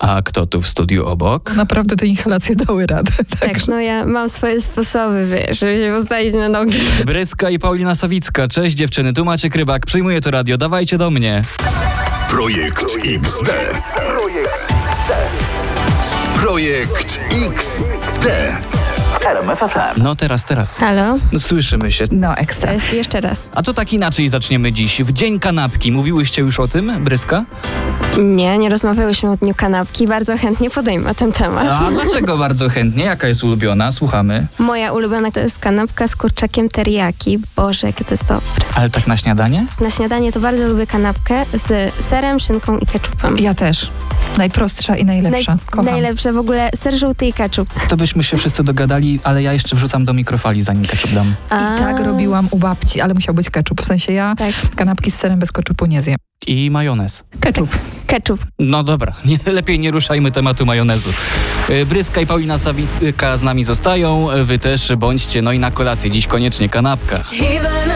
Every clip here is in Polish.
A kto tu w studiu obok? Naprawdę te inhalacje dały radę. Tak, Także. no ja mam swoje sposoby, wiesz, żeby się postawić na nogi. Bryska i Paulina Sawicka. Cześć dziewczyny, tu macie Krybak. Przyjmuję to radio, dawajcie do mnie. Projekt XD. Projekt XD. No teraz, teraz. Halo? Słyszymy się. No To ekstra. jest jeszcze raz. A to tak inaczej zaczniemy dziś. W Dzień Kanapki. Mówiłyście już o tym, Bryska? Nie, nie rozmawiałyśmy o dniu kanapki. Bardzo chętnie podejmę ten temat. A dlaczego bardzo chętnie? Jaka jest ulubiona? Słuchamy. Moja ulubiona to jest kanapka z kurczakiem teriyaki. Boże, jakie to jest dobre. Ale tak na śniadanie? Na śniadanie to bardzo lubię kanapkę z serem, szynką i ketchupem. Ja też. Najprostsza i najlepsza. Kocham. najlepsze w ogóle ser żółty i ketchup. To byśmy się wszyscy dogadali, ale ja jeszcze wrzucam do mikrofali, zanim ketchup dam. A, I tak robiłam u babci, ale musiał być ketchup. W sensie ja Tak, kanapki z serem bez ketchupu nie zjem. I majonez. Ketchup. ketchup. No dobra, nie, lepiej nie ruszajmy tematu majonezu. Y, Bryska i Paulina Sawicka z nami zostają, wy też bądźcie, no i na kolację dziś koniecznie kanapka. Even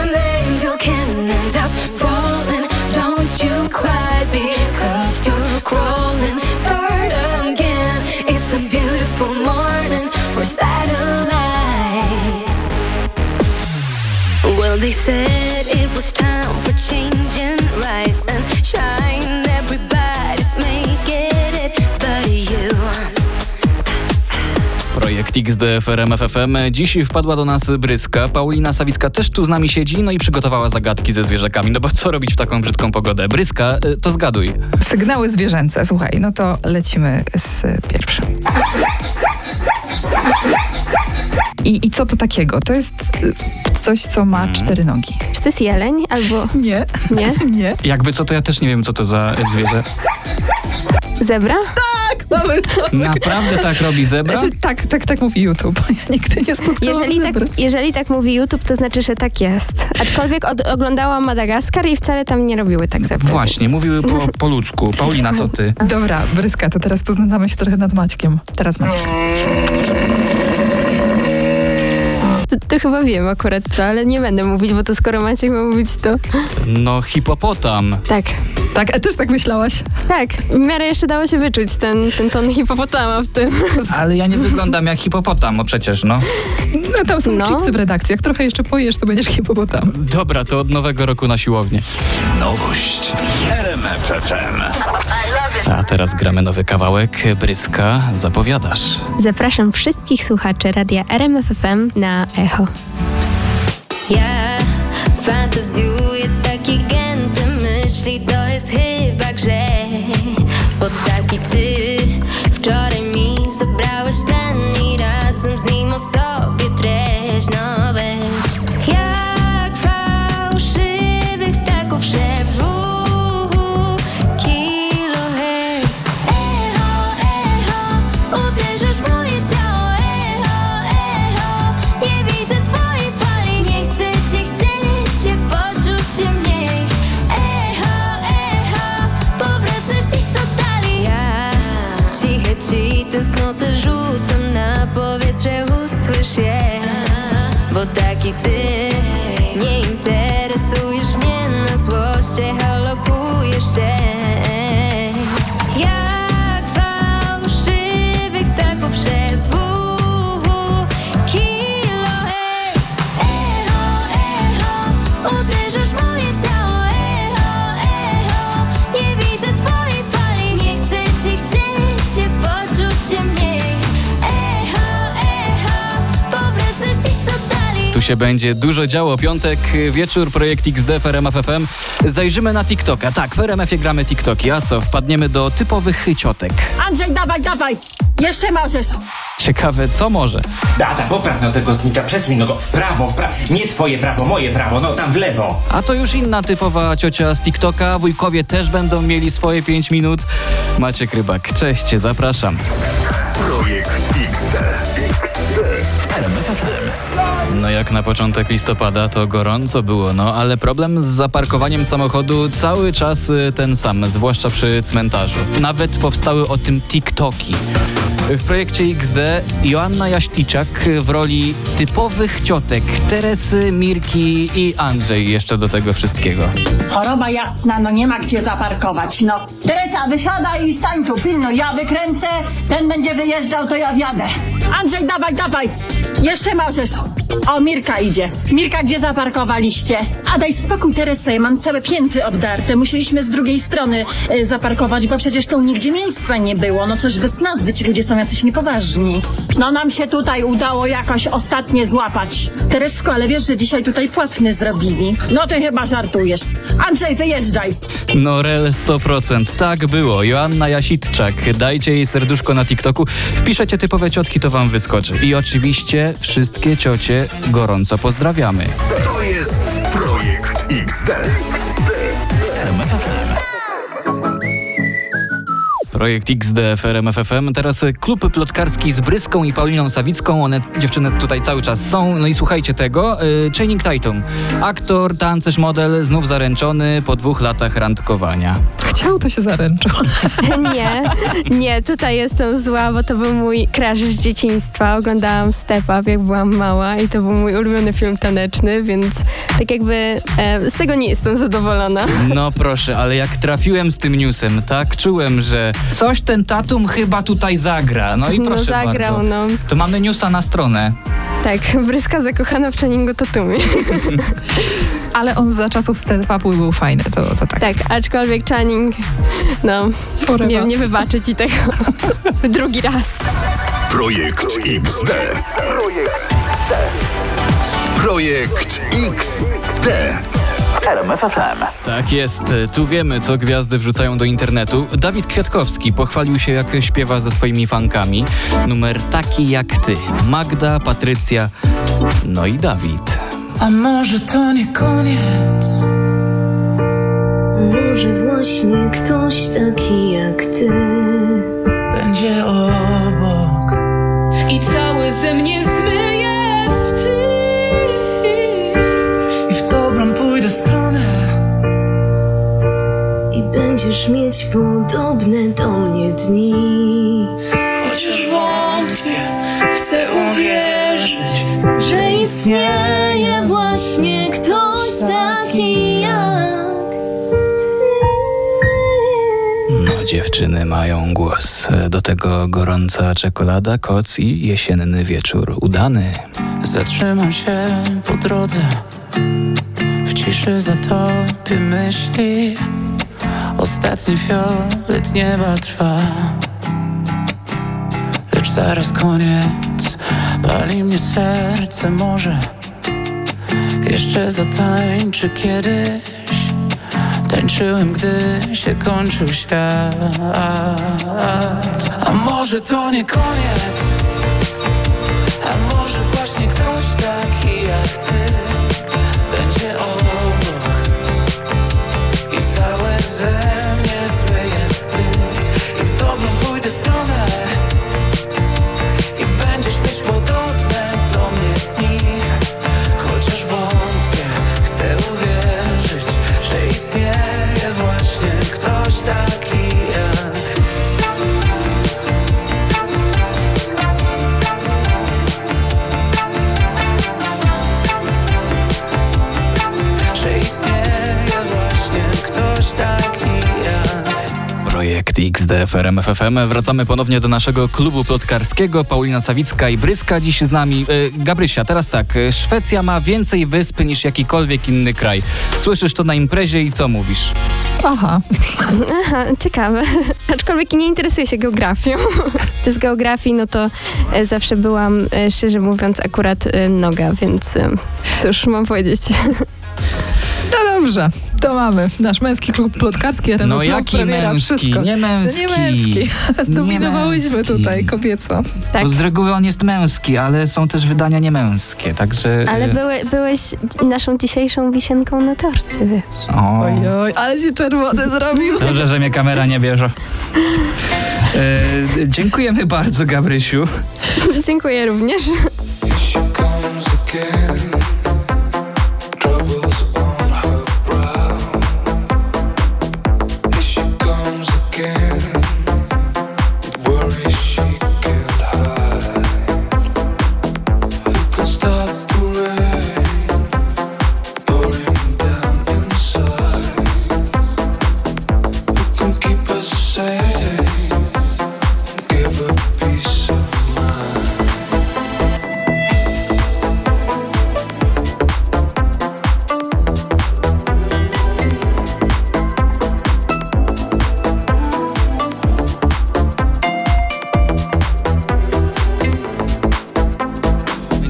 Projekt XD FRM FFM. Dziś wpadła do nas Bryska. Paulina Sawicka też tu z nami siedzi, no i przygotowała zagadki ze zwierzakami. No bo co robić w taką brzydką pogodę? Bryska, y, to zgaduj. Sygnały zwierzęce. Słuchaj, no to lecimy z pierwszym. I, I co to takiego? To jest coś, co ma cztery nogi. Czy to jest jeleń albo Nie. nie? Nie. Jakby co, to ja też nie wiem, co to za zwierzę. Zebra? Mamy to. Naprawdę tak robi zebra? Znaczy, tak, tak, tak mówi YouTube. Ja nigdy nie spotkałam Jeżeli tak, jeżeli tak mówi YouTube, to znaczy, że tak jest. Aczkolwiek od, oglądałam Madagaskar i wcale tam nie robiły tak zebry. Właśnie, mówiły po, po ludzku. Paulina, co ty? Dobra, Bryska, to teraz poznamy się trochę nad Maćkiem. Teraz Maciek. To, chyba wiem akurat co, ale nie będę mówić, bo to skoro Maciek ma mówić, to No, hipopotam. tak. Tak, a też tak myślałaś? Tak, w miarę jeszcze dało się wyczuć ten, ten ton hipopotama w tym. Ale ja nie wyglądam jak hipopotam, no przecież, no. No tam są No. chipsy w redakcji. Jak trochę jeszcze pojesz, to będziesz hipopotam. Dobra, to od nowego roku na siłownię. Nowość. RMF FM. A teraz gramy nowy kawałek. Bryska, zapowiadasz. Zapraszam wszystkich słuchaczy radia RMFFM na Echo. Ja fantazjuję takie gęte myśli, bo taki się będzie dużo działo. Piątek, wieczór, projekt XD w RMF FM. Zajrzymy na TikToka. Tak, w RMF-ie gramy TikToki. A co? Wpadniemy do typowych ciotek. Andrzej, dawaj, dawaj! Jeszcze możesz! Ciekawe, co może? Beata, popraw no tego znicza, przesuń no go w prawo, w prawo. Nie twoje prawo, moje prawo, no tam w lewo. A to już inna typowa ciocia z TikToka. Wujkowie też będą mieli swoje 5 minut. Macie Rybak. Cześć, zapraszam. Projekt XD. No jak na początek listopada to gorąco było, no ale problem z zaparkowaniem samochodu cały czas y, ten sam, zwłaszcza przy cmentarzu. Nawet powstały o tym TikToki. W projekcie XD Joanna Jaśliczak w roli typowych ciotek Teresy, Mirki i Andrzej jeszcze do tego wszystkiego. Choroba jasna, no nie ma gdzie zaparkować, no. Teresa, wysiadaj i stań tu, pilnuj. Ja wykręcę, ten będzie wyjeżdżał, to ja wjadę. Andrzej, dawaj, dawaj. Jeszcze możesz. O, Mirka idzie. Mirka, gdzie zaparkowaliście? A daj spokój, Teresa, ja mam całe pięty obdarte. Musieliśmy z drugiej strony y, zaparkować, bo przecież tu nigdzie miejsca nie było. No coś bez nazwy, ci ludzie są jacyś niepoważni. No nam się tutaj udało jakoś ostatnie złapać. Teresko, ale wiesz, że dzisiaj tutaj płatny zrobili. No ty chyba żartujesz. Andrzej, wyjeżdżaj. No rel 100%, tak było. Joanna Jasitczak, dajcie jej serduszko na TikToku, wpiszecie typowe ciotki, to wam wyskoczy. I oczywiście wszystkie ciocie gorąco pozdrawiamy. To jest Projekt XD. Projekt XD FRM FFM. Teraz e, klub plotkarski z Bryską i Pauliną Sawicką. One, dziewczyny, tutaj cały czas są. No i słuchajcie tego. Y, Channing Tatum. Aktor, tancerz, model, znów zaręczony po dwóch latach randkowania. Chciał, to się zaręczył. Nie, nie, tutaj jestem zła, bo to był mój crush z dzieciństwa. Oglądałam Step Up, jak byłam mała i to był mój ulubiony film taneczny, więc tak jakby e, z tego nie jestem zadowolona. No proszę, ale jak trafiłem z tym newsem, tak czułem, że coś ten Tatum chyba tutaj zagra. No i No proszę zagrał, bardzo. no. To mamy newsa na stronę. Tak, Bryska zakochana w Channingu Tatumie. Ale on za czasów stand-upu był fajny, to, to tak. Tak, aczkolwiek Channing, no, nie, nie wybaczę ci tego drugi raz. Projekt XD. Projekt XD. Tak jest, tu wiemy, co gwiazdy wrzucają do internetu. Dawid Kwiatkowski pochwalił się, jak śpiewa ze swoimi fankami. Numer taki jak ty. Magda, Patrycja, no i Dawid. A może to nie koniec? Może właśnie ktoś taki jak ty Będzie obok. I cały ze mnie zmyje wstyd I w dobrą pójdę stronę. I będziesz mieć podobne do mnie dni Chociaż wątpię, chcę uwierzyć. Że istnieje właśnie dziewczyny mają głos. Do tego gorąca czekolada, koc i jesienny wieczór udany. Zatrzymam się po drodze. W ciszy zatopię myśli. Ostatni fiolet nieba trwa. Lecz zaraz koniec. Pali mnie serce może. Jeszcze zatańczy kiedyś. Tańczyłem, gdy się kończył świat. A może to nie koniec? A może właśnie ktoś taki jak ty Projekt XD FRM FFM. Wracamy ponownie do naszego klubu plotkarskiego. Paulina Sawicka i Bryska dziś z nami. E, Gabrysia, teraz tak. e, Szwecja ma więcej wysp niż jakikolwiek inny kraj. Słyszysz to na imprezie i co mówisz? Aha. Aha, ciekawe. Aczkolwiek nie interesuję się geografią. Z geografii, no to e, zawsze byłam, e, szczerze mówiąc, akurat noga, więc cóż mam powiedzieć. No dobrze, to mamy. Nasz męski klub plotkarski RMF No jaki premiera, męski? Wszystko. Nie męski. No nie męski. Zdominowałyśmy tutaj kobieco. Tak. Bo z reguły on jest męski, ale są też wydania niemęskie, także... Ale e, były, byłeś naszą dzisiejszą wisienką na torcie, wiesz. O, Ojoj, ale się czerwony zrobił. dobrze, że mnie kamera nie bierze. E, dziękujemy bardzo, Gabrysiu. Dziękuję również.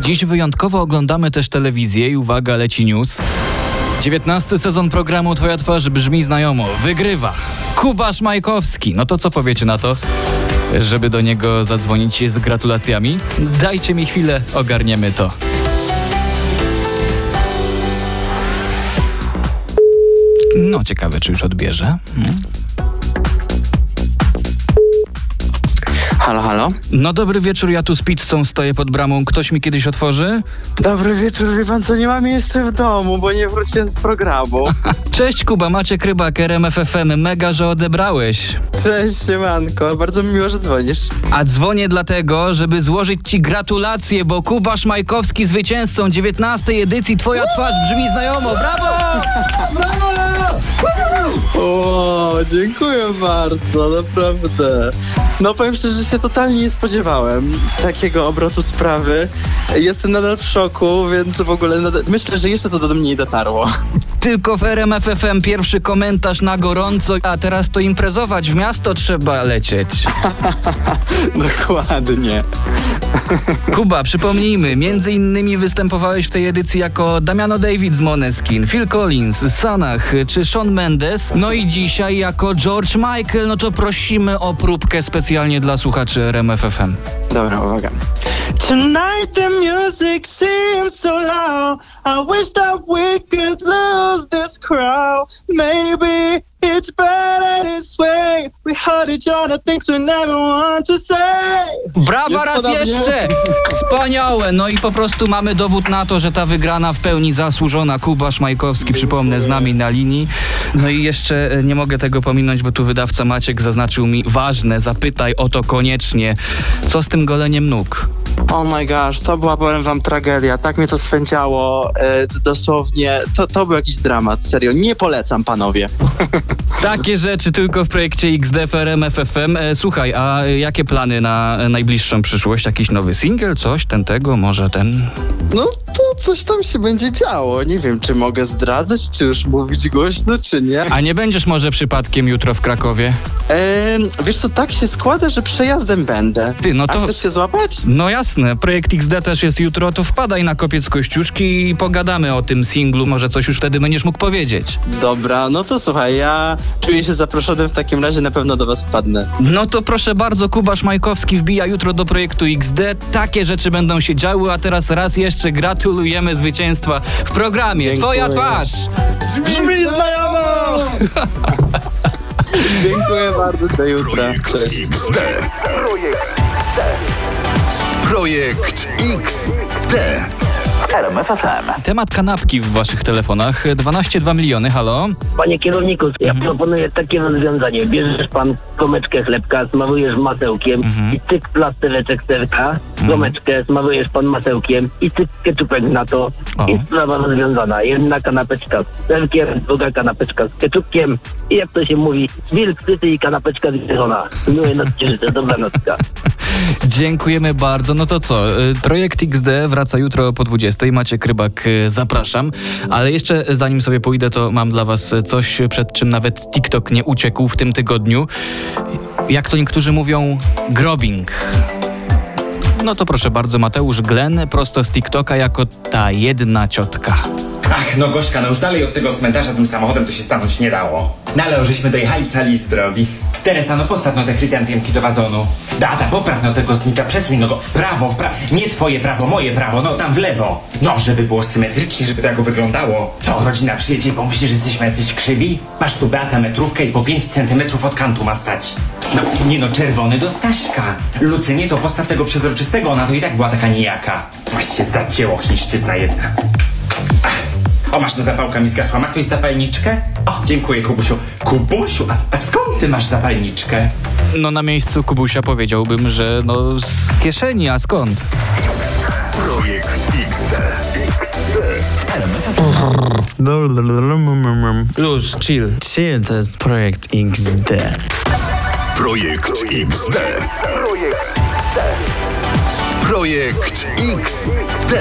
Dziś wyjątkowo oglądamy też telewizję i uwaga, leci news. 19 sezon programu Twoja twarz brzmi znajomo. Wygrywa Kubasz Majkowski. No to co powiecie na to, żeby do niego zadzwonić z gratulacjami? Dajcie mi chwilę, ogarniemy to. No, ciekawe, czy już odbierze. Hmm. Halo, halo. No dobry wieczór, ja tu z pizzą stoję pod bramą. Ktoś mi kiedyś otworzy? Dobry wieczór, wie pan co, nie mam jeszcze w domu, bo nie wróciłem z programu. Cześć Kuba, Maciek Rybak, RMFFM. Mega, że odebrałeś. Cześć, siemanko, bardzo mi miło, że dzwonisz. A dzwonię dlatego, żeby złożyć ci gratulacje, bo Kubasz Majkowski zwycięzcą 19 edycji Twoja twarz brzmi znajomo. Brawo! O, dziękuję bardzo, naprawdę. No powiem szczerze, że się totalnie nie spodziewałem takiego obrotu sprawy. Jestem nadal w szoku, więc w ogóle nadal, myślę, że jeszcze to do mnie nie dotarło. Tylko w RMFFM pierwszy komentarz na gorąco, a teraz to imprezować, w miasto trzeba lecieć. Dokładnie. Kuba, przypomnijmy, między innymi występowałeś w tej edycji jako Damiano David z Moneskin, Phil Collins, Sanach czy Sean Mendes, no i dzisiaj jako George Michael, no to prosimy o próbkę specjalnie dla słuchaczy RMFFM. Dobra, uwaga. Tonight the music seems so loud. I wish that we could lose this crowd. Maybe Brawa raz podobnie? jeszcze! Wspaniałe! No i po prostu mamy dowód na to, że ta wygrana w pełni zasłużona. Kubasz Majkowski, przypomnę, z nami na linii. No i jeszcze e, nie mogę tego pominąć, bo tu wydawca Maciek zaznaczył mi ważne, zapytaj o to koniecznie. Co z tym goleniem nóg? Oh my gosh, to była, powiem wam, tragedia. Tak mnie to swędziało. E, dosłownie, to, to był jakiś dramat. Serio, nie polecam, panowie. Takie rzeczy tylko w projekcie XD FRM FFM. E, słuchaj, a jakie plany na e, najbliższą przyszłość? Jakiś nowy singiel, coś, ten tego, może ten? No to coś tam się będzie działo. Nie wiem, czy mogę zdradzać, czy już mówić głośno, czy nie. A nie będziesz może przypadkiem jutro w Krakowie? E, wiesz co, tak się składa, że przejazdem będę. Ty, no A to... chcesz się złapać? No jasne, projekt XD też jest jutro, to wpadaj na kopiec Kościuszki i pogadamy o tym singlu, może coś już wtedy będziesz mógł powiedzieć. Dobra, no to słuchaj, ja czuję się zaproszony w takim razie, na pewno do was wpadnę. No to proszę bardzo, Kubasz Majkowski wbija jutro do projektu XD, takie rzeczy będą się działy, a teraz raz jeszcze gratulujemy zwycięstwa w programie. Dziękuję. Twoja twarz! Brzmi znajomo! Dziękuję bardzo, do jutra. Projekt Cześć. XD. Projekt Temat kanapki w waszych telefonach, 12,2 miliony, halo? Panie kierowniku, ja proponuję takie rozwiązanie. Bierzesz pan komeczkę chlebka, smarujesz masełkiem i cyk plastereczek serka, komeczkę smarujesz pan masełkiem i cyk keczupek na to O. i sprawa rozwiązana. Jedna kanapeczka z serkiem, druga kanapeczka z keczupkiem i jak to się mówi, wilk syty i kanapeczka zjedzona. Miłej nocy życzę, dobranocka. Dziękujemy bardzo. No to co? y, Projekt XD wraca jutro po 20. Maciek Rybak, y, zapraszam. Ale jeszcze zanim sobie pójdę, to mam dla was coś, przed czym nawet TikTok nie uciekł w tym tygodniu. Jak to niektórzy mówią, grobbing. No to proszę bardzo, Mateusz Glen prosto z TikToka jako ta jedna ciotka. Ach, no Gośka, no już dalej od tego cmentarza tym samochodem to się stanąć nie dało. No ale żeśmy dojechali cali zdrowi. Teresa, no postaw no te chryzantemki do wazonu. Beata, popraw no tego znicza, przesuń no go w prawo, w prawo. Nie twoje prawo, moje prawo, no tam w lewo. No, żeby było symetrycznie, żeby to jako wyglądało. Co, rodzina przyjedzie i pomyśli, że jesteśmy jacyś krzywi? Masz tu Beata metrówkę i po 5 centymetrów od kantu ma stać. No, nie no, czerwony do Staśka. Lucynie to postaw tego przezroczystego, ona to i tak była taka nijaka. Właściwie zacięło chińszczyzna jedna. Ach, O, masz no zapałka mi zgasła. Ma ktoś zapalniczkę? O, dziękuję, Kubusiu. Kubusiu, a, a skąd ty masz zapalniczkę? No na miejscu Kubusia powiedziałbym, że no z kieszeni, a skąd? Projekt XD. Luz, chill. Chill to jest projekt XD. Projekt XD. Projekt XD.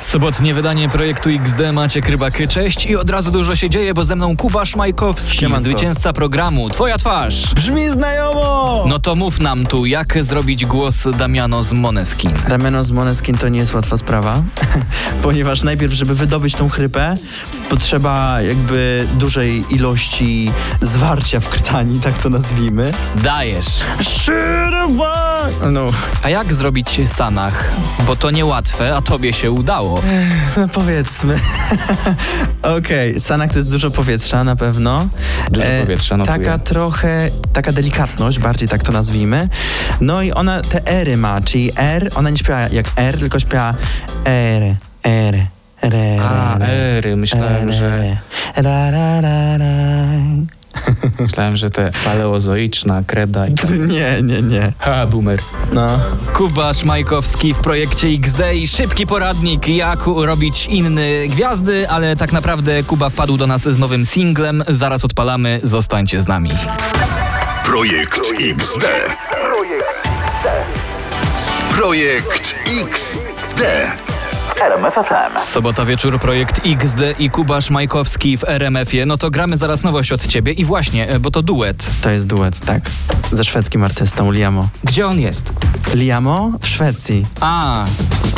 Sobotnie wydanie projektu XD Maciek Rybak. Cześć i od razu dużo się dzieje, bo ze mną Kuba Szmajkowski, Siemanko. zwycięzca programu Twoja twarz. Brzmi znajomo! No to mów nam tu, jak zrobić głos Damiano z Moneskin. Damiano z Moneskin to nie jest łatwa sprawa, ponieważ najpierw, żeby wydobyć tą chrypę, potrzeba jakby dużej ilości zwarcia w krtani, tak to nazwijmy. Dajesz. No, A jak zrobić sanach? Bo to niełatwe, a tobie się udało. no powiedzmy. Okej, sanak to jest dużo powietrza na pewno. E, Dużo powietrza, notuję. Taka trochę, taka delikatność, bardziej tak to nazwijmy. No i ona te ery ma, czyli R, ona nie śpiewa jak R, tylko śpiewa R, R, R, A, ery, myślałem, że... Ra, ra, ra, ra. Myślałem, że te paleozoiczna kreda i tak. Nie, nie, nie. Ha, boomer. No. Kuba Szmajkowski w projekcie XD i szybki poradnik, jak robić inne gwiazdy, ale tak naprawdę Kuba wpadł do nas z nowym singlem. Zaraz odpalamy, zostańcie z nami. Projekt XD. Projekt XD. Sobota wieczór, projekt XD i Kuba Szmajkowski w RMF-ie. No to gramy zaraz nowość od ciebie i właśnie, e, bo to duet. To jest duet, tak. Ze szwedzkim artystą Liamo. Gdzie on jest? Liamo w Szwecji. A,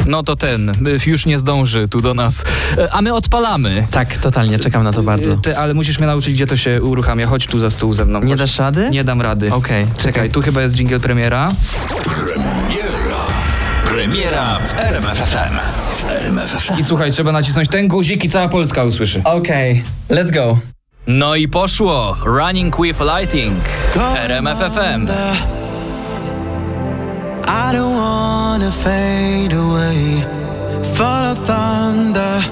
no to ten, y, już nie zdąży tu do nas. E, A my odpalamy. Tak, totalnie, czekam na to bardzo. Ty, ale musisz mnie nauczyć, gdzie to się uruchamia. Chodź tu za stół ze mną. Nie Chodź. dasz rady? Nie dam rady. Okej, Czekaj, tu chyba jest jingle premiera. Premiera. Premiera w RMFFM. I słuchaj, trzeba nacisnąć ten guzik i cała Polska usłyszy. Okej, let's go. No i poszło. Running with Lighting. RMFFM. I don't wanna fade away. Fall of thunder.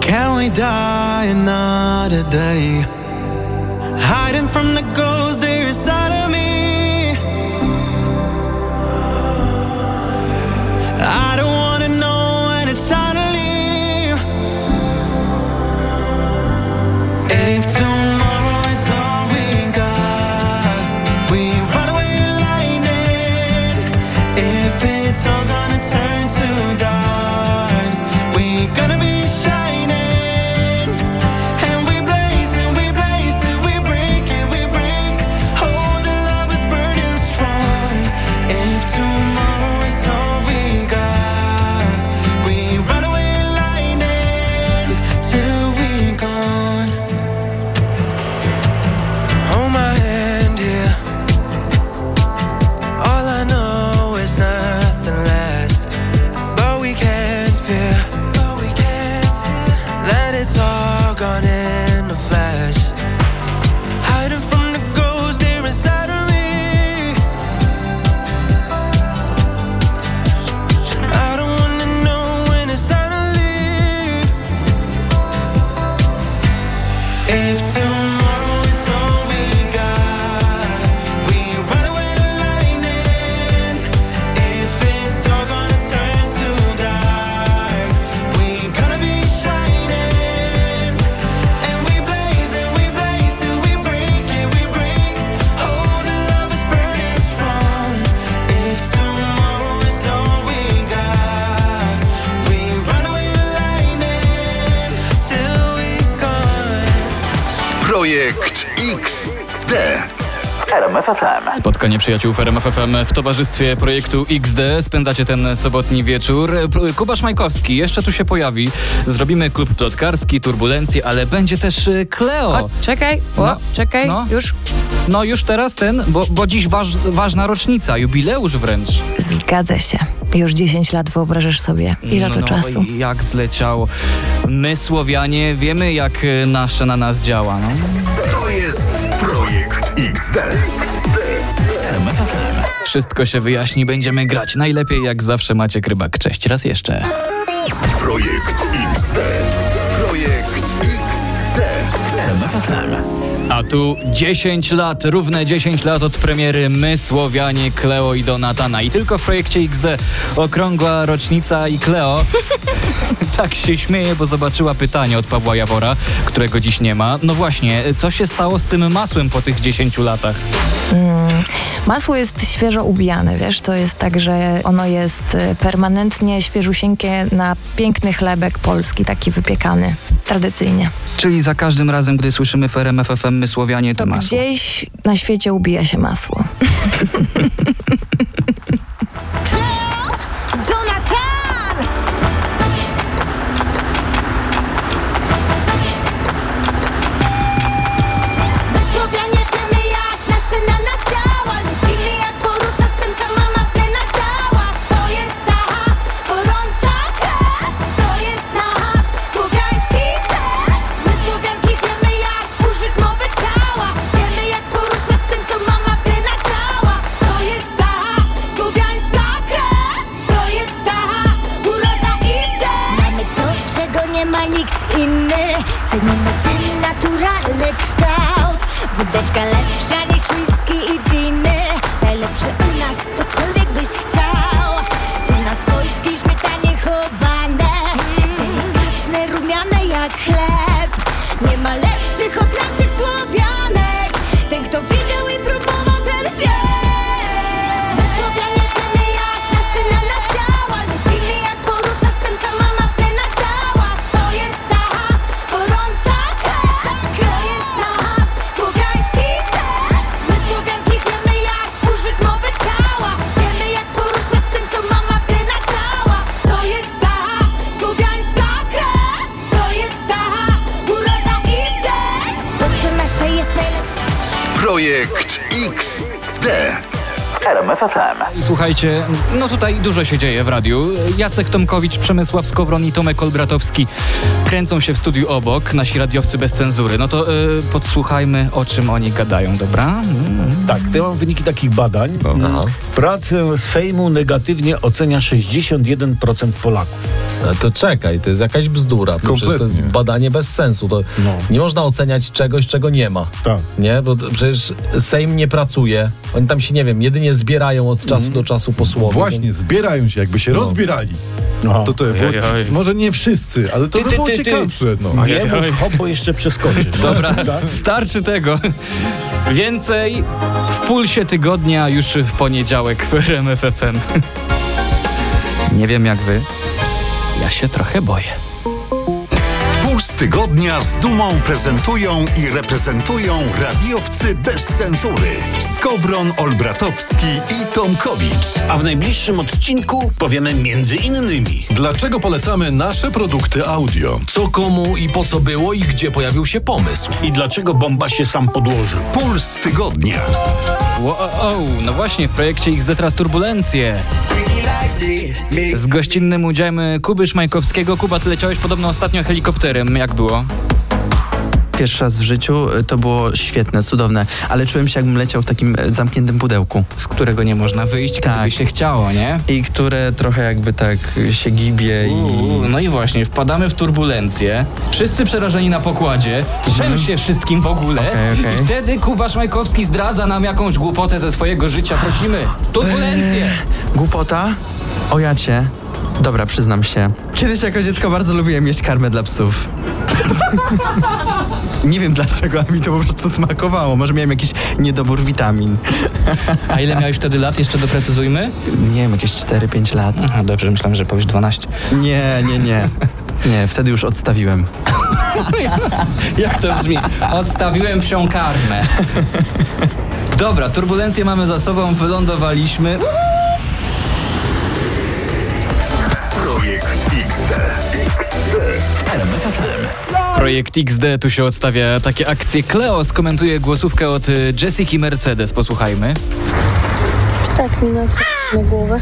Can we die another day? Hiding from the ghost Spotkanie przyjaciół w RMF FM w towarzystwie projektu XD. Spędzacie ten sobotni wieczór. Kuba Szmajkowski jeszcze tu się pojawi. Zrobimy klub plotkarski, turbulencje, ale będzie też y, Kleo. O, czekaj, o, No, czekaj, no. już. No już teraz ten, bo, bo dziś waż, ważna rocznica, jubileusz wręcz. Zgadza się. Już 10 lat wyobrażasz sobie. Ile to no, czasu? i Jak zleciało. My Słowianie wiemy jak nasze na nas działa. No. To jest Projekt XD. Wszystko się wyjaśni, będziemy grać. Najlepiej jak zawsze macie Krybak. Cześć raz jeszcze. Projekt XD. Projekt XD. A tu 10 lat, równe 10 lat od premiery My, Słowianie, Kleo i Donatana. I tylko w projekcie XD okrągła rocznica i Kleo tak się śmieje, bo zobaczyła pytanie od Pawła Jawora, którego dziś nie ma. No właśnie, co się stało z tym masłem po tych 10 latach? Mm, masło jest świeżo ubijane, wiesz? To jest tak, że ono jest y, permanentnie świeżusieńkie na piękny chlebek polski, taki wypiekany, tradycyjnie. Czyli za każdym razem, gdy słyszymy w RMF FM My, Słowianie, to, To masło. gdzieś na świecie ubija się masło. RMFFM. I słuchajcie, no tutaj dużo się dzieje w radiu. Jacek Tomkowicz, Przemysław Skowron i Tomek Olbratowski kręcą się w studiu obok, nasi radiowcy bez cenzury. No to y, podsłuchajmy, o czym oni gadają, dobra? Mm. Tak, to ja mam wyniki takich badań. Pracę Sejmu negatywnie ocenia 61% Polaków. No to czekaj, to jest jakaś bzdura. To, jest badanie bez sensu. To Nie można oceniać czegoś, czego nie ma. Tak. Nie? Bo przecież Sejm nie pracuje. Oni tam się, nie wiem, jedynie zbierają od czasu do czasu posłowie. Właśnie, zbierają się, jakby się No. rozbierali. Aha. To to było, może nie wszyscy, ale to Ty, by było ty, ty. ciekawsze. No. Nie mów hop, bo jeszcze przeskoczysz. Dobra, Tak? starczy tego. Więcej w pulsie tygodnia już w poniedziałek w RMF FM. Nie wiem jak wy, ja się trochę boję. Puls tygodnia z dumą prezentują i reprezentują radiowcy bez cenzury. Skowron, Olbratowski i Tomkowicz. A w najbliższym odcinku powiemy między innymi. Dlaczego polecamy nasze produkty audio? Co komu i po co było i gdzie pojawił się pomysł. I dlaczego bomba się sam podłożył. Puls tygodnia. Wow, no właśnie, w projekcie XD teraz turbulencje. Z gościnnym udziałem Kuby Szmajkowskiego. Kuba, ty leciałeś podobno ostatnio helikopterem. Jak było? Pierwszy raz w życiu y, to było świetne, cudowne, ale czułem się jakbym leciał w takim y, zamkniętym pudełku. Z którego nie można wyjść, gdyby Tak. się chciało, nie? I które trochę jakby tak y, się gibie i... No i właśnie, wpadamy w turbulencję. Wszyscy przerażeni na pokładzie, trzęsie wszystkim w ogóle. Okej, okej. I wtedy Kuba Szmajkowski zdradza nam jakąś głupotę ze swojego życia. Prosimy, turbulencję! Głupota? O ja cię. Dobra, przyznam się. Kiedyś jako dziecko bardzo lubiłem jeść karmę dla psów. Nie wiem dlaczego, ale mi to po prostu smakowało. Może miałem jakiś niedobór witamin. A ile miałeś wtedy lat? Jeszcze doprecyzujmy? Nie wiem, jakieś 4-5 lat. Aha, dobrze, myślałem, że powiesz 12. Nie, nie, nie. Nie, wtedy już odstawiłem. Jak to brzmi? Odstawiłem psią karmę. Dobra, turbulencje mamy za sobą, wylądowaliśmy. Projekt XD, tu się odstawia takie akcje. Kleo skomentuje głosówkę od y, Jessiki Mercedes. Posłuchajmy. Tak mi nas na głowę.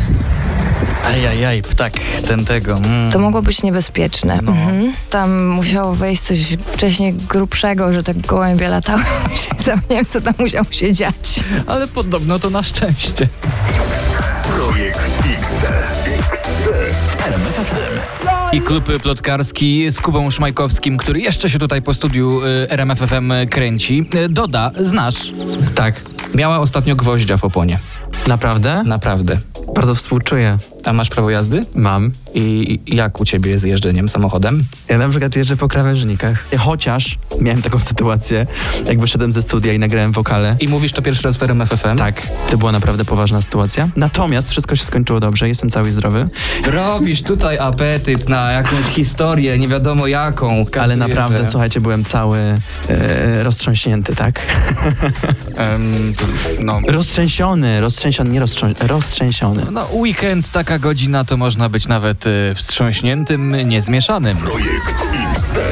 Ajajaj, ptak ten tego. Mm. To mogło być niebezpieczne. Mhm. Tam musiało wejść coś wcześniej grubszego, że tak gołębie latały. Zapomniałem, co tam musiało się dziać. Ale podobno to na szczęście. Projekt XD. W RMFFM. I klub plotkarski z Kubą Szmajkowskim, który jeszcze się tutaj po studiu y, RMFFM kręci. Y, Doda, znasz? Tak. Miała ostatnio gwoździa w oponie. Naprawdę? Naprawdę. Bardzo współczuję. A masz prawo jazdy? Mam. I jak u ciebie z jeżdżeniem samochodem? Ja na przykład jeżdżę po krawężnikach. Chociaż miałem taką sytuację, jak wyszedłem ze studia i nagrałem wokale. I mówisz to pierwszy raz w RMFFM? Tak, to była naprawdę poważna sytuacja. Natomiast wszystko się skończyło dobrze, jestem cały i zdrowy. Robisz tutaj apetyt na jakąś historię, nie wiadomo jaką. Ale naprawdę, słuchajcie, byłem cały e, roztrząśnięty, tak? To, no, Roztrzęsiony, roztrzęsiony, nie roztrzą- roztrzęsiony. no, weekend, taka godzina to można być nawet y, wstrząśniętym, niezmieszanym. Projekt.